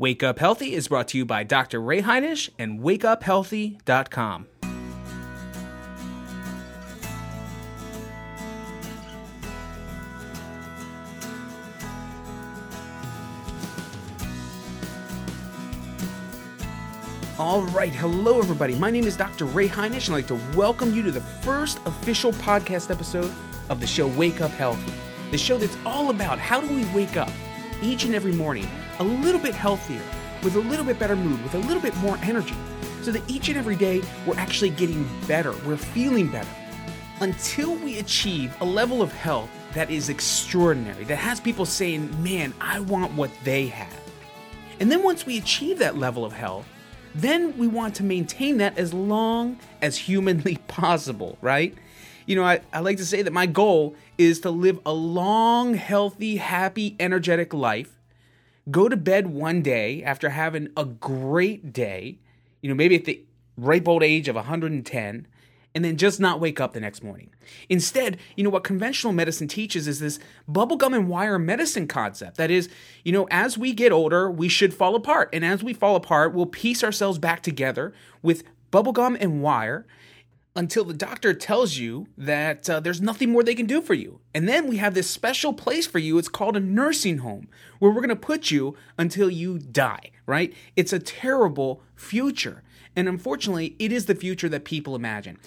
Wake Up Healthy is brought to you by Dr. Ray Heinisch and wakeuphealthy.com. All right, hello everybody. My name is Dr. Ray Heinisch, and I'd like to welcome you to the first official podcast episode of the show Wake Up Healthy. The show that's all about how do we wake up each and every morning a little bit healthier, with a little bit better mood, with a little bit more energy, so that each and every day we're actually getting better, we're feeling better. Until we achieve a level of health that is extraordinary, that has people saying, man, I want what they have. And then once we achieve that level of health, then we want to maintain that as long as humanly possible, right? You know, I, I like to say that my goal is to live a long, healthy, happy, energetic life. Go to bed one day after having a great day, you know, maybe at the ripe old age of 110, and then just not wake up the next morning. Instead, you know, what conventional medicine teaches is this bubblegum and wire medicine concept. That is, you know, as we get older, we should fall apart. And as we fall apart, we'll piece ourselves back together with bubblegum and wire until the doctor tells you that uh, there's nothing more they can do for you. And then we have this special place for you. It's called a nursing home where we're going to put you until you die, right? It's a terrible future. And unfortunately, it is the future that people imagine.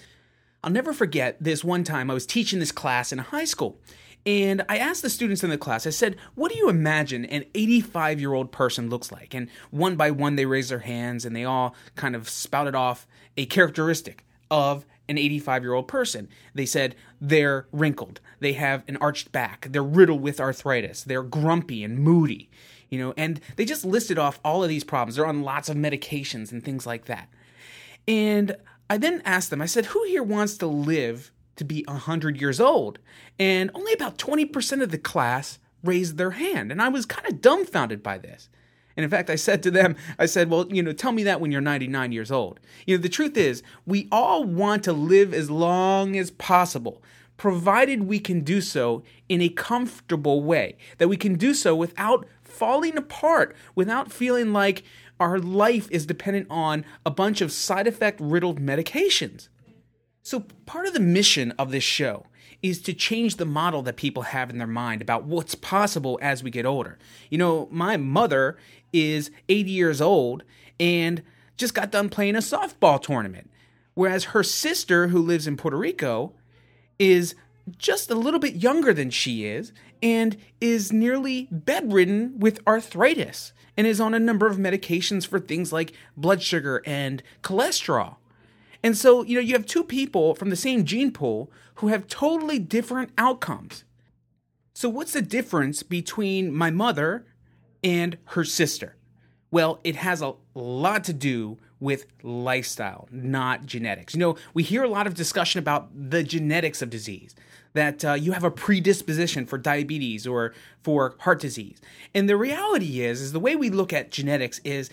I'll never forget this one time I was teaching this class in high school. And I asked the students in the class, I said, What do you imagine an 85 year old person looks like? And one by one, they raised their hands and they all kind of spouted off a characteristic of an 85 year old person. They said they're wrinkled, they have an arched back, they're riddled with arthritis, they're grumpy and moody, you know, and they just listed off all of these problems. They're on lots of medications and things like that. And I then asked them, I said, who here wants to live to be 100 years old? And only about 20% of the class raised their hand. And I was kind of dumbfounded by this. And in fact, I said to them, I said, well, you know, tell me that when you're 99 years old. You know, the truth is, we all want to live as long as possible, provided we can do so in a comfortable way, that we can do so without falling apart, without feeling like our life is dependent on a bunch of side effect riddled medications. So, part of the mission of this show is to change the model that people have in their mind about what's possible as we get older. You know, my mother is 80 years old and just got done playing a softball tournament, whereas her sister, who lives in Puerto Rico, is just a little bit younger than she is and is nearly bedridden with arthritis and is on a number of medications for things like blood sugar and cholesterol. And so, you know, you have two people from the same gene pool who have totally different outcomes. So, what's the difference between my mother and her sister? Well, it has a lot to do with lifestyle, not genetics. You know, we hear a lot of discussion about the genetics of disease, that uh, you have a predisposition for diabetes or for heart disease. And the reality is, is the way we look at genetics is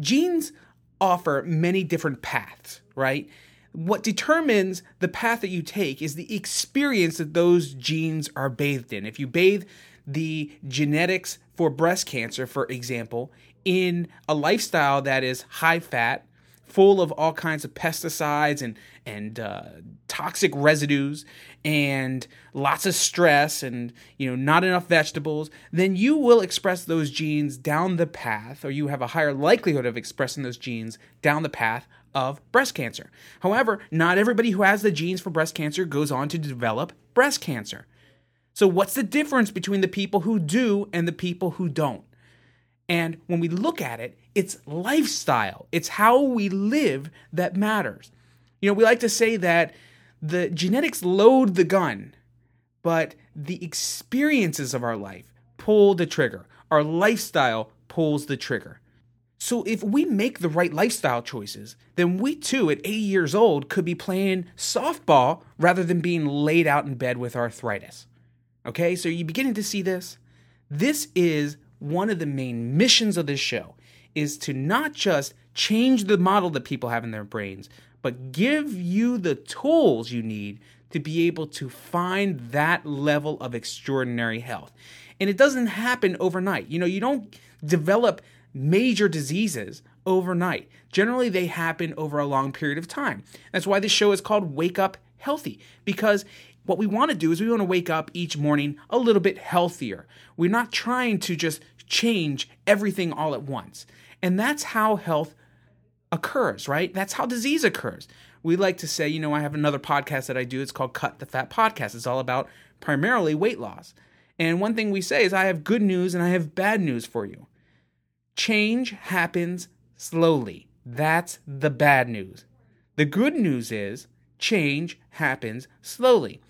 genes offer many different paths, right? What determines the path that you take is the experience that those genes are bathed in. If you bathe the genetics for breast cancer, for example, in a lifestyle that is high fat, full of all kinds of pesticides and and uh, toxic residues and lots of stress and you know not enough vegetables then you will express those genes down the path or you have a higher likelihood of expressing those genes down the path of breast cancer. However not everybody who has the genes for breast cancer goes on to develop breast cancer so what's the difference between the people who do and the people who don't and when we look at it, it's lifestyle, it's how we live that matters. You know, we like to say that the genetics load the gun, but the experiences of our life pull the trigger. Our lifestyle pulls the trigger. So if we make the right lifestyle choices, then we too, at 80 years old, could be playing softball rather than being laid out in bed with arthritis. Okay, so you beginning to see this? This is one of the main missions of this show is to not just change the model that people have in their brains, but give you the tools you need to be able to find that level of extraordinary health. And it doesn't happen overnight. You know, you don't develop major diseases overnight. Generally, they happen over a long period of time. That's why this show is called Wake Up Healthy, because what we want to do is we want to wake up each morning a little bit healthier. We're not trying to just change everything all at once. And that's how health occurs, right? That's how disease occurs. We like to say, you know, I have another podcast that I do. It's called Cut the Fat Podcast. It's all about primarily weight loss. And one thing we say is, I have good news and I have bad news for you. Change happens slowly. That's the bad news. The good news is, change happens slowly.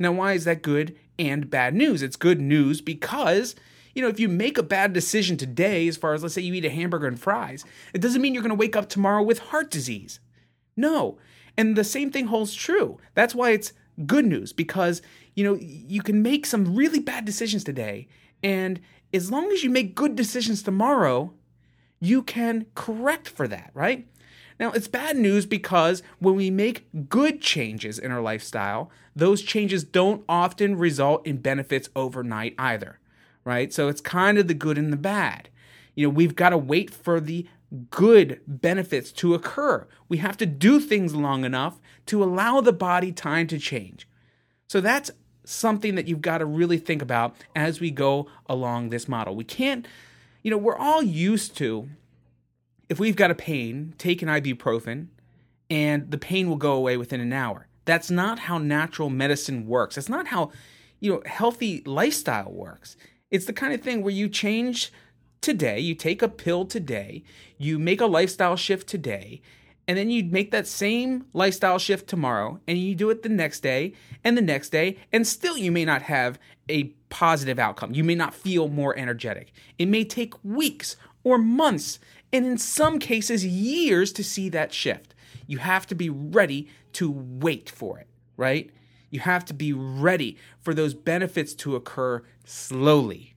Now, why is that good and bad news? It's good news because, you know, if you make a bad decision today, as far as let's say you eat a hamburger and fries, it doesn't mean you're going to wake up tomorrow with heart disease. No. And the same thing holds true. That's why it's good news because, you know, you can make some really bad decisions today. And as long as you make good decisions tomorrow, you can correct for that, right? Now, it's bad news because when we make good changes in our lifestyle, those changes don't often result in benefits overnight either, right? So it's kind of the good and the bad. You know, we've got to wait for the good benefits to occur. We have to do things long enough to allow the body time to change. So that's something that you've got to really think about as we go along this model. We can't, you know, we're all used to if we've got a pain, take an ibuprofen and the pain will go away within an hour. That's not how natural medicine works. That's not how, you know, healthy lifestyle works. It's the kind of thing where you change today, you take a pill today, you make a lifestyle shift today, and then you make that same lifestyle shift tomorrow, and you do it the next day and the next day, and still you may not have a positive outcome. You may not feel more energetic. It may take weeks or months and in some cases, years to see that shift. You have to be ready to wait for it, right? You have to be ready for those benefits to occur slowly.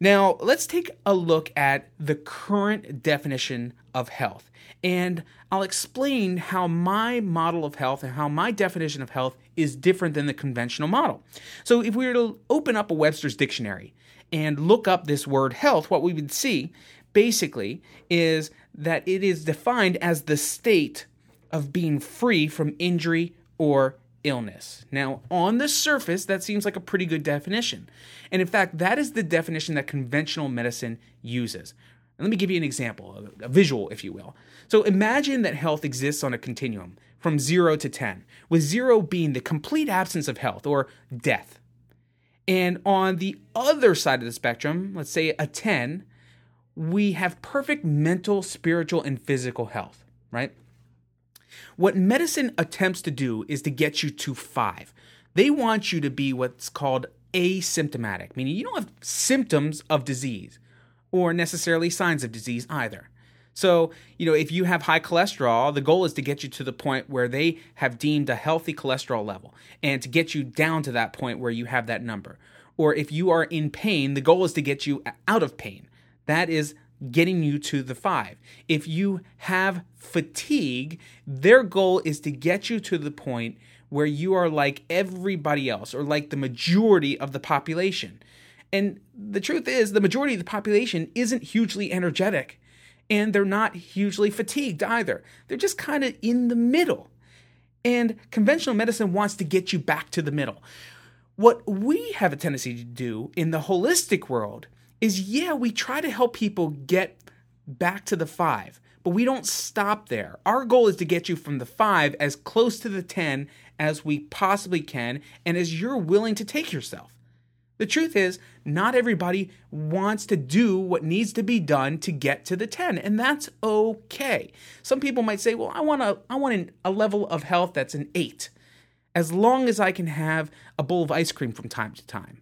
Now, let's take a look at the current definition of health. And I'll explain how my model of health and how my definition of health is different than the conventional model. So, if we were to open up a Webster's dictionary and look up this word health, what we would see basically is that it is defined as the state of being free from injury or illness. Now, on the surface, that seems like a pretty good definition. And in fact, that is the definition that conventional medicine uses. And let me give you an example, a visual, if you will. So imagine that health exists on a continuum from zero to 10, with zero being the complete absence of health or death. And on the other side of the spectrum, let's say a 10, we have perfect mental, spiritual, and physical health, right? What medicine attempts to do is to get you to five. They want you to be what's called asymptomatic, meaning you don't have symptoms of disease or necessarily signs of disease either. So, you know, if you have high cholesterol, the goal is to get you to the point where they have deemed a healthy cholesterol level and to get you down to that point where you have that number. Or if you are in pain, the goal is to get you out of pain. That is getting you to the five. If you have fatigue, their goal is to get you to the point where you are like everybody else or like the majority of the population. And the truth is, the majority of the population isn't hugely energetic and they're not hugely fatigued either. They're just kind of in the middle. And conventional medicine wants to get you back to the middle. What we have a tendency to do in the holistic world is yeah, we try to help people get back to the five, but we don't stop there. Our goal is to get you from the five as close to the 10 as we possibly can and as you're willing to take yourself. The truth is, not everybody wants to do what needs to be done to get to the 10, and that's okay. Some people might say, "Well, I want a I want an, a level of health that's an 8 as long as I can have a bowl of ice cream from time to time."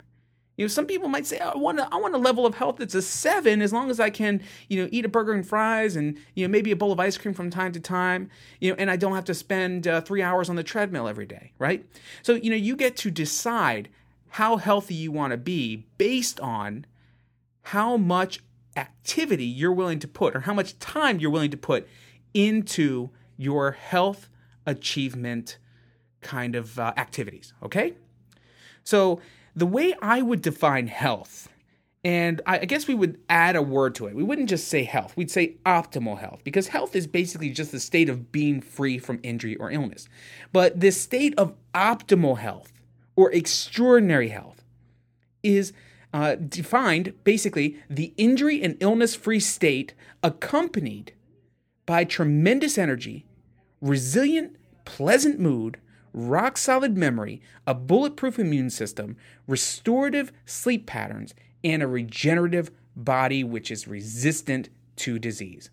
You know, some people might say, I want, a, I want a level of health that's a seven as long as I can, you know, eat a burger and fries and, you know, maybe a bowl of ice cream from time to time, you know, and I don't have to spend uh, three hours on the treadmill every day, right? So, you know, you get to decide how healthy you want to be based on how much activity you're willing to put or how much time you're willing to put into your health achievement kind of uh, activities, okay? So, the way I would define health And I guess we would add a word to it. We wouldn't just say health, we'd say optimal health, because health is basically just the state of being free from injury or illness. But this state of optimal health or extraordinary health is uh, defined basically the injury and illness free state accompanied by tremendous energy, resilient, pleasant mood, rock solid memory, a bulletproof immune system, restorative sleep patterns, and a regenerative body which is resistant to disease.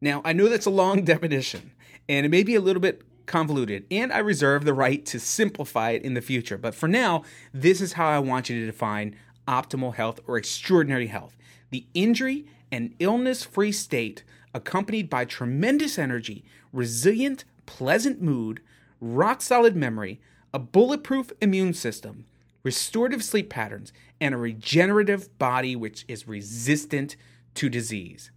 Now, I know that's a long definition, and it may be a little bit convoluted, and I reserve the right to simplify it in the future. But for now, this is how I want you to define optimal health or extraordinary health the injury and illness free state accompanied by tremendous energy, resilient, pleasant mood, rock solid memory, a bulletproof immune system, restorative sleep patterns, and a regenerative body which is resistant to disease.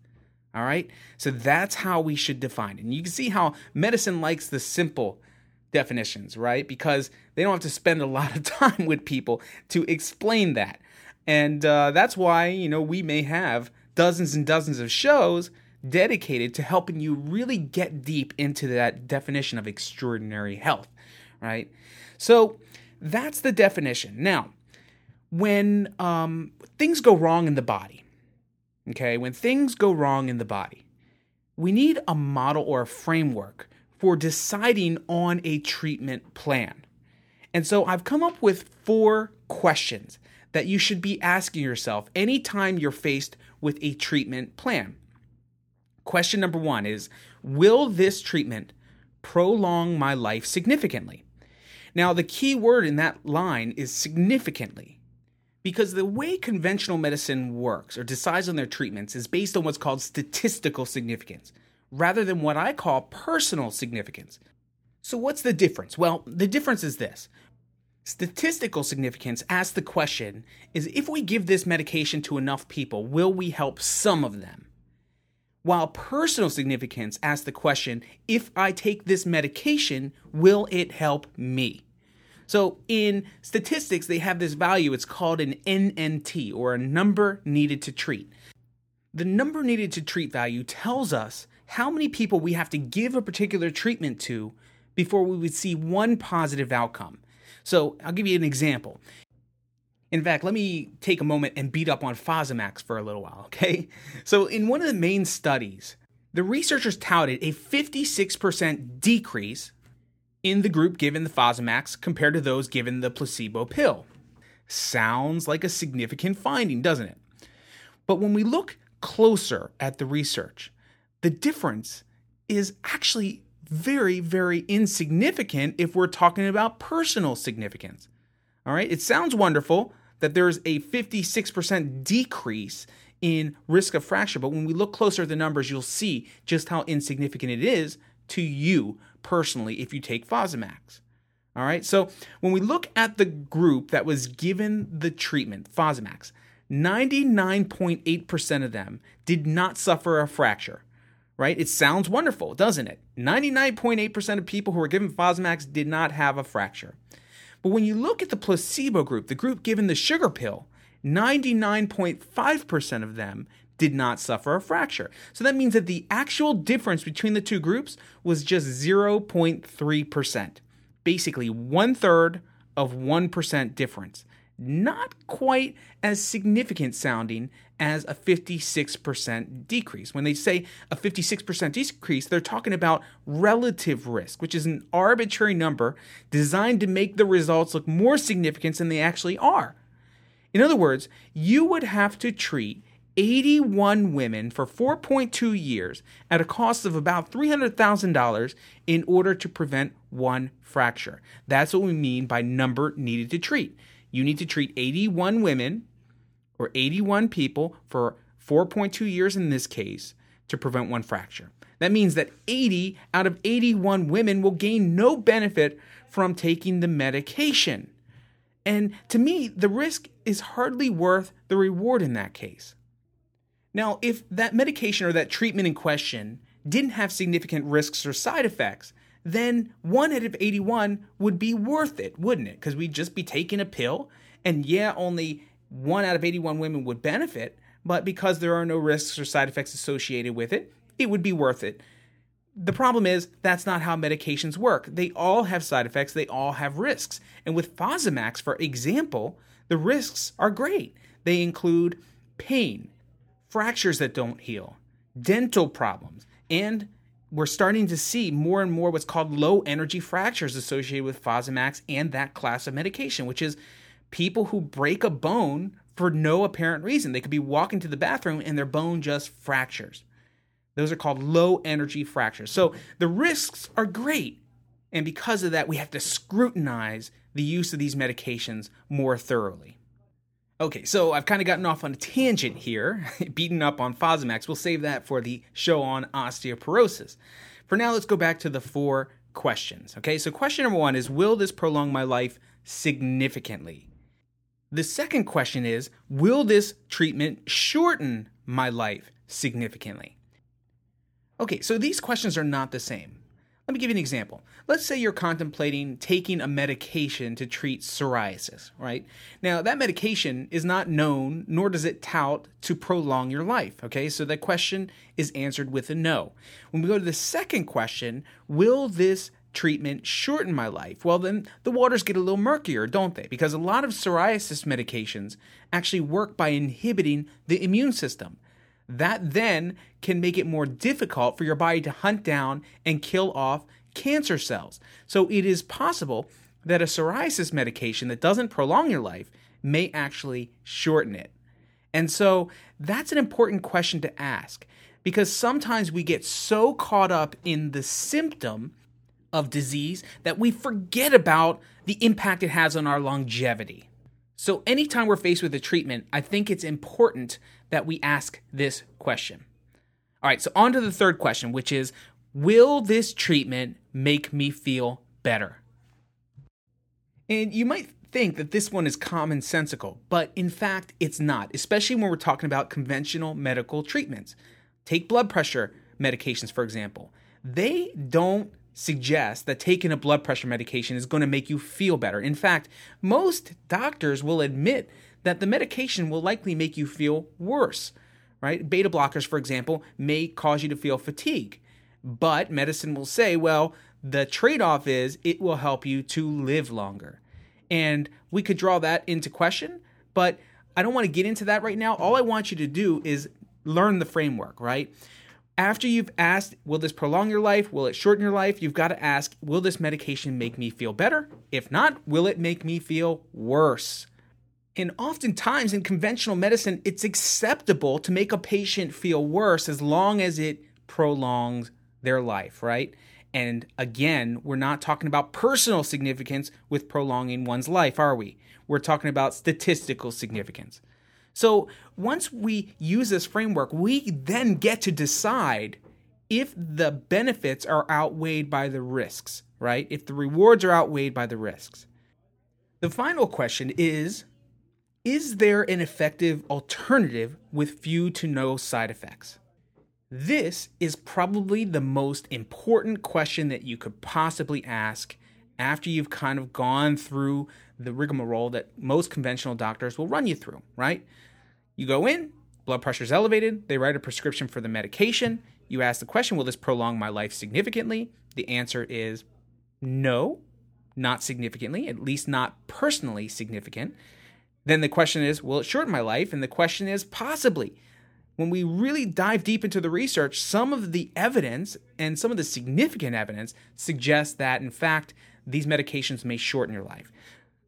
All right? So that's how we should define it. And you can see how medicine likes the simple definitions, right? Because they don't have to spend a lot of time with people to explain that. And uh, that's why, you know, we may have dozens and dozens of shows dedicated to helping you really get deep into that definition of extraordinary health, right? So that's the definition. Now, when um, things go wrong in the body, okay, when things go wrong in the body, we need a model or a framework for deciding on a treatment plan. And so I've come up with four questions that you should be asking yourself anytime you're faced with a treatment plan. Question number one is Will this treatment prolong my life significantly? Now, the key word in that line is significantly. Because the way conventional medicine works or decides on their treatments is based on what's called statistical significance, rather than what I call personal significance. So, what's the difference? Well, the difference is this Statistical significance asks the question is if we give this medication to enough people, will we help some of them? While personal significance asks the question if I take this medication, will it help me? So in statistics, they have this value. It's called an NNT or a number needed to treat. The number needed to treat value tells us how many people we have to give a particular treatment to before we would see one positive outcome. So I'll give you an example. In fact, let me take a moment and beat up on Fosamax for a little while, okay? So, in one of the main studies, the researchers touted a 56% decrease in the group given the Fosamax compared to those given the placebo pill. Sounds like a significant finding, doesn't it? But when we look closer at the research, the difference is actually very, very insignificant if we're talking about personal significance. All right, it sounds wonderful that there's a 56% decrease in risk of fracture, but when we look closer at the numbers, you'll see just how insignificant it is to you personally if you take Fosamax. All right, so when we look at the group that was given the treatment, Fosamax, 99.8% of them did not suffer a fracture right? It sounds wonderful, doesn't it? 99.8% of people who were given Fosamax did not have a fracture. But when you look at the placebo group, the group given the sugar pill, 99.5% of them did not suffer a fracture. So that means that the actual difference between the two groups was just 0.3%. Basically, one third of 1% difference not quite as significant sounding as a 56% decrease. When they say a 56% decrease, they're talking about relative risk, which is an arbitrary number designed to make the results look more significant than they actually are. In other words, you would have to treat 81 women for 4.2 years at a cost of about $300,000 in order to prevent one fracture. That's what we mean by number needed to treat you need to treat 81 women or 81 people for 4.2 years in this case to prevent one fracture. That means that 80 out of 81 women will gain no benefit from taking the medication. And to me, the risk is hardly worth the reward in that case. Now, if that medication or that treatment in question didn't have significant risks or side effects, then one out of 81 would be worth it, wouldn't it? Because we'd just be taking a pill, and yeah, only one out of 81 women would benefit, but because there are no risks or side effects associated with it, it would be worth it. The problem is that's not how medications work. They all have side effects, they all have risks. And with Fosamax, for example, the risks are great. They include pain, fractures that don't heal, dental problems, and we're starting to see more and more what's called low energy fractures associated with Fosamax and that class of medication, which is people who break a bone for no apparent reason. They could be walking to the bathroom and their bone just fractures. Those are called low energy fractures. So the risks are great. And because of that, we have to scrutinize the use of these medications more thoroughly. Okay, so I've kind of gotten off on a tangent here, beaten up on Fosamax. We'll save that for the show on osteoporosis. For now, let's go back to the four questions. Okay, so question number one is Will this prolong my life significantly? The second question is Will this treatment shorten my life significantly? Okay, so these questions are not the same. Let me give you an example. Let's say you're contemplating taking a medication to treat psoriasis, right? Now, that medication is not known, nor does it tout to prolong your life, okay? So that question is answered with a no. When we go to the second question, will this treatment shorten my life? Well, then the waters get a little murkier, don't they? Because a lot of psoriasis medications actually work by inhibiting the immune system. That then can make it more difficult for your body to hunt down and kill off cancer cells. So it is possible that a psoriasis medication that doesn't prolong your life may actually shorten it. And so that's an important question to ask because sometimes we get so caught up in the symptom of disease that we forget about the impact it has on our longevity. So, anytime we're faced with a treatment, I think it's important that we ask this question. All right, so on to the third question, which is Will this treatment make me feel better? And you might think that this one is commonsensical, but in fact, it's not, especially when we're talking about conventional medical treatments. Take blood pressure medications, for example. They don't suggest that taking a blood pressure medication is going to make you feel better. In fact, most doctors will admit that the medication will likely make you feel worse, right? Beta blockers, for example, may cause you to feel fatigue, but medicine will say, well, the trade off is it will help you to live longer. And we could draw that into question, but I don't want to get into that right now. All I want you to do is learn the framework, right? After you've asked, will this prolong your life? Will it shorten your life? You've got to ask, will this medication make me feel better? If not, will it make me feel worse? And oftentimes in conventional medicine, it's acceptable to make a patient feel worse as long as it prolongs their life, right? And again, we're not talking about personal significance with prolonging one's life, are we? We're talking about statistical significance. So once we use this framework, we then get to decide if the benefits are outweighed by the risks, right? If the rewards are outweighed by the risks. The final question is Is there an effective alternative with few to no side effects? This is probably the most important question that you could possibly ask after you've kind of gone through the rigmarole that most conventional doctors will run you through, right? You go in, blood pressure's elevated, they write a prescription for the medication. You ask the question, will this prolong my life significantly? The answer is no, not significantly, at least not personally significant. Then the question is, will it shorten my life? And the question is, possibly. When we really dive deep into the research, some of the evidence and some of the significant evidence suggests that, in fact, these medications may shorten your life.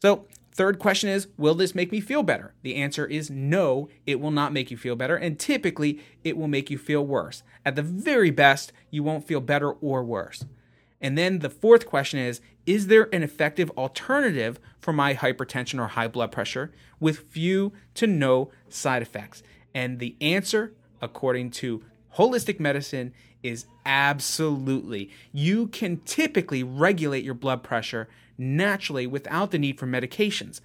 So Third question is Will this make me feel better? The answer is no, it will not make you feel better, and typically it will make you feel worse. At the very best, you won't feel better or worse. And then the fourth question is Is there an effective alternative for my hypertension or high blood pressure with few to no side effects? And the answer, according to holistic medicine, is absolutely. You can typically regulate your blood pressure naturally without the need for medications.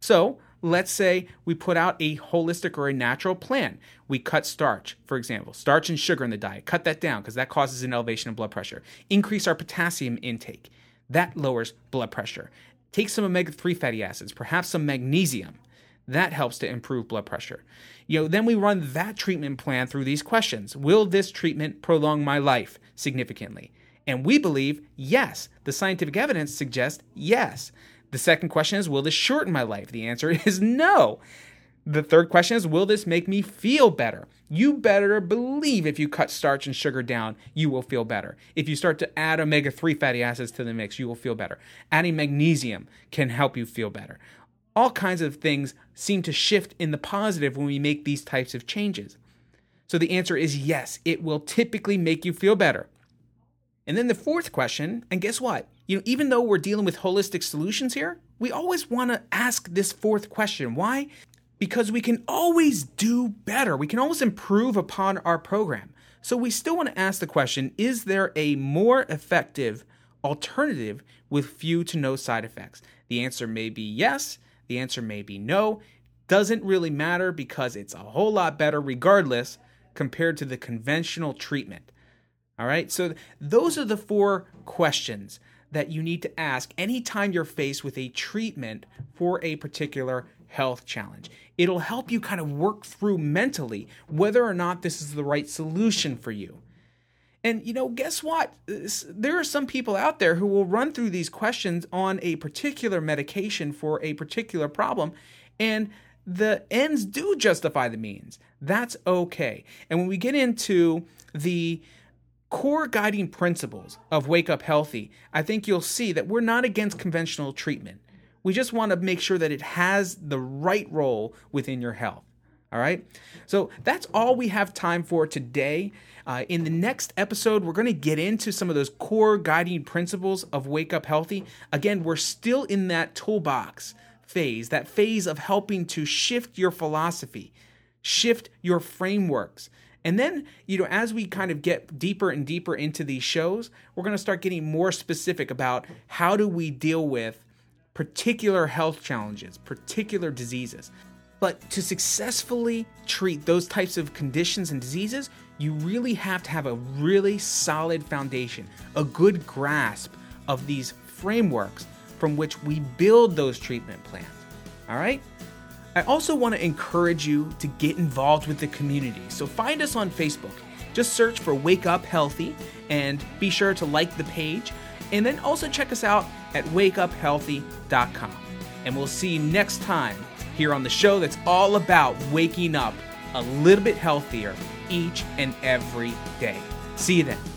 So, let's say we put out a holistic or a natural plan. We cut starch, for example, starch and sugar in the diet, cut that down because that causes an elevation of blood pressure. Increase our potassium intake, that lowers blood pressure. Take some omega 3 fatty acids, perhaps some magnesium. That helps to improve blood pressure. You know, then we run that treatment plan through these questions. Will this treatment prolong my life significantly? And we believe yes. The scientific evidence suggests yes. The second question is, will this shorten my life? The answer is no. The third question is, will this make me feel better? You better believe if you cut starch and sugar down, you will feel better. If you start to add omega 3 fatty acids to the mix, you will feel better. Adding magnesium can help you feel better. All kinds of things seem to shift in the positive when we make these types of changes. So the answer is yes, it will typically make you feel better. And then the fourth question, and guess what? You know, even though we're dealing with holistic solutions here, we always want to ask this fourth question. Why? because we can always do better. We can always improve upon our program. So we still want to ask the question is there a more effective alternative with few to no side effects? The answer may be yes, the answer may be no. Doesn't really matter because it's a whole lot better regardless compared to the conventional treatment. All right, so those are the four questions that you need to ask anytime you're faced with a treatment for a particular health challenge. It'll help you kind of work through mentally whether or not this is the right solution for you. And you know, guess what? There are some people out there who will run through these questions on a particular medication for a particular problem, and the ends do justify the means. That's okay. And when we get into the core guiding principles of Wake Up Healthy, I think you'll see that we're not against conventional treatment. We just want to make sure that it has the right role within your health. All right. So that's all we have time for today. Uh, in the next episode, we're going to get into some of those core guiding principles of Wake Up Healthy. Again, we're still in that toolbox phase, that phase of helping to shift your philosophy, shift your frameworks, and then, you know, as we kind of get deeper and deeper into these shows, we're going to start getting more specific about how do we deal with particular health challenges, particular diseases. But to successfully treat those types of conditions and diseases, you really have to have a really solid foundation, a good grasp of these frameworks from which we build those treatment plans. All right? I also want to encourage you to get involved with the community. So find us on Facebook. Just search for Wake Up Healthy and be sure to like the page. And then also check us out at wakeuphealthy.com. And we'll see you next time here on the show that's all about waking up a little bit healthier each and every day. See you then.